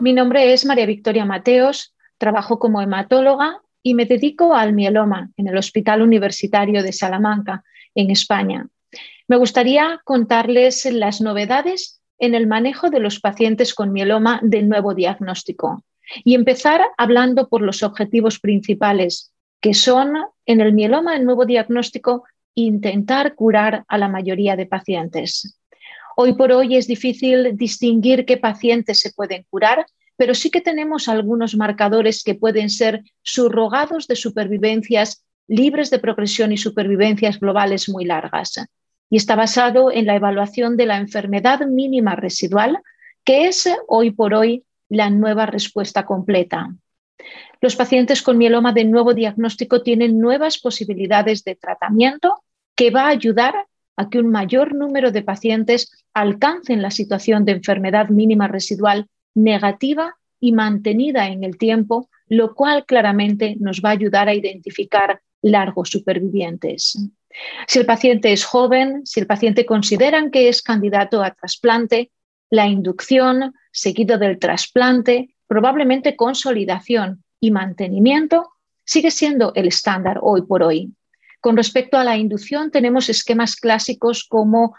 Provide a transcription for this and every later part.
Mi nombre es María Victoria Mateos, trabajo como hematóloga y me dedico al mieloma en el Hospital Universitario de Salamanca, en España. Me gustaría contarles las novedades en el manejo de los pacientes con mieloma de nuevo diagnóstico y empezar hablando por los objetivos principales, que son en el mieloma de nuevo diagnóstico intentar curar a la mayoría de pacientes. Hoy por hoy es difícil distinguir qué pacientes se pueden curar, pero sí que tenemos algunos marcadores que pueden ser subrogados de supervivencias libres de progresión y supervivencias globales muy largas. Y está basado en la evaluación de la enfermedad mínima residual, que es hoy por hoy la nueva respuesta completa. Los pacientes con mieloma de nuevo diagnóstico tienen nuevas posibilidades de tratamiento que va a ayudar a que un mayor número de pacientes alcancen la situación de enfermedad mínima residual negativa y mantenida en el tiempo, lo cual claramente nos va a ayudar a identificar largos supervivientes. Si el paciente es joven, si el paciente consideran que es candidato a trasplante, la inducción seguido del trasplante, probablemente consolidación y mantenimiento, sigue siendo el estándar hoy por hoy. Con respecto a la inducción, tenemos esquemas clásicos como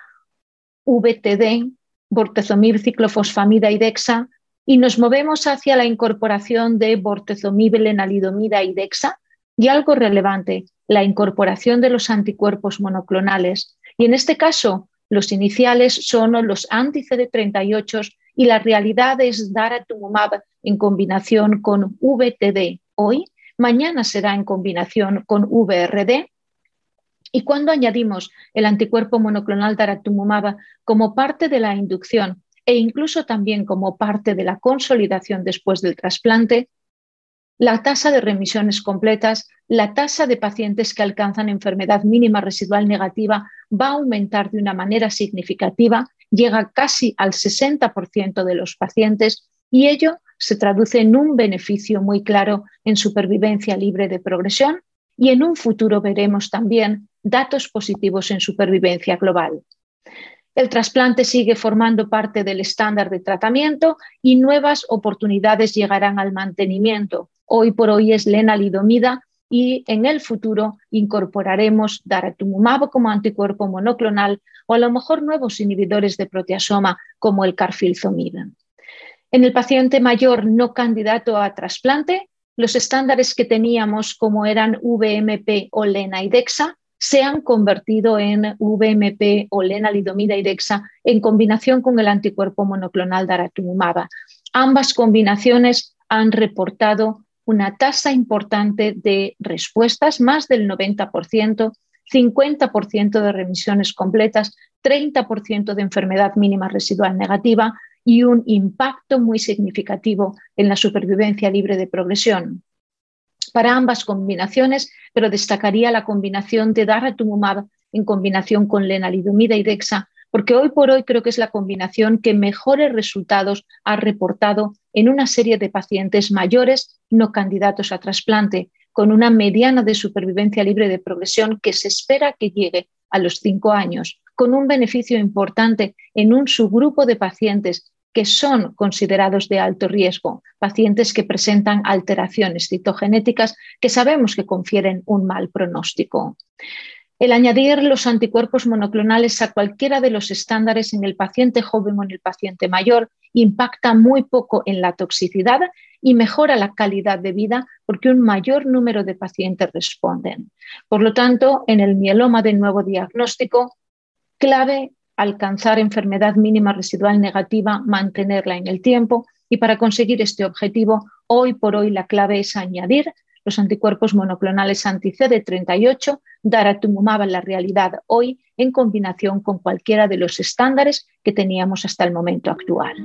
VTD, bortezomib, ciclofosfamida y dexa, y nos movemos hacia la incorporación de bortezomib, lenalidomida y dexa, y algo relevante, la incorporación de los anticuerpos monoclonales. Y en este caso, los iniciales son los anti-CD38 y la realidad es daratumumab en combinación con VTD hoy, mañana será en combinación con VRD y cuando añadimos el anticuerpo monoclonal daratumumab como parte de la inducción e incluso también como parte de la consolidación después del trasplante, la tasa de remisiones completas, la tasa de pacientes que alcanzan enfermedad mínima residual negativa va a aumentar de una manera significativa, llega casi al 60% de los pacientes y ello se traduce en un beneficio muy claro en supervivencia libre de progresión y en un futuro veremos también datos positivos en supervivencia global. El trasplante sigue formando parte del estándar de tratamiento y nuevas oportunidades llegarán al mantenimiento. Hoy por hoy es lenalidomida y en el futuro incorporaremos daratumumab como anticuerpo monoclonal o a lo mejor nuevos inhibidores de proteasoma como el carfilzomib. En el paciente mayor no candidato a trasplante, los estándares que teníamos como eran VMP o lena y dexa se han convertido en VMP o lenalidomida y dexa en combinación con el anticuerpo monoclonal daratumumab. Ambas combinaciones han reportado una tasa importante de respuestas, más del 90%, 50% de remisiones completas, 30% de enfermedad mínima residual negativa y un impacto muy significativo en la supervivencia libre de progresión para ambas combinaciones, pero destacaría la combinación de daratumumab en combinación con lenalidomida y dexa, porque hoy por hoy creo que es la combinación que mejores resultados ha reportado en una serie de pacientes mayores no candidatos a trasplante, con una mediana de supervivencia libre de progresión que se espera que llegue a los cinco años, con un beneficio importante en un subgrupo de pacientes que son considerados de alto riesgo, pacientes que presentan alteraciones citogenéticas que sabemos que confieren un mal pronóstico. El añadir los anticuerpos monoclonales a cualquiera de los estándares en el paciente joven o en el paciente mayor impacta muy poco en la toxicidad y mejora la calidad de vida porque un mayor número de pacientes responden. Por lo tanto, en el mieloma de nuevo diagnóstico, clave alcanzar enfermedad mínima residual negativa, mantenerla en el tiempo y para conseguir este objetivo, hoy por hoy la clave es añadir los anticuerpos monoclonales anti-CD38, daratumumab en la realidad hoy en combinación con cualquiera de los estándares que teníamos hasta el momento actual.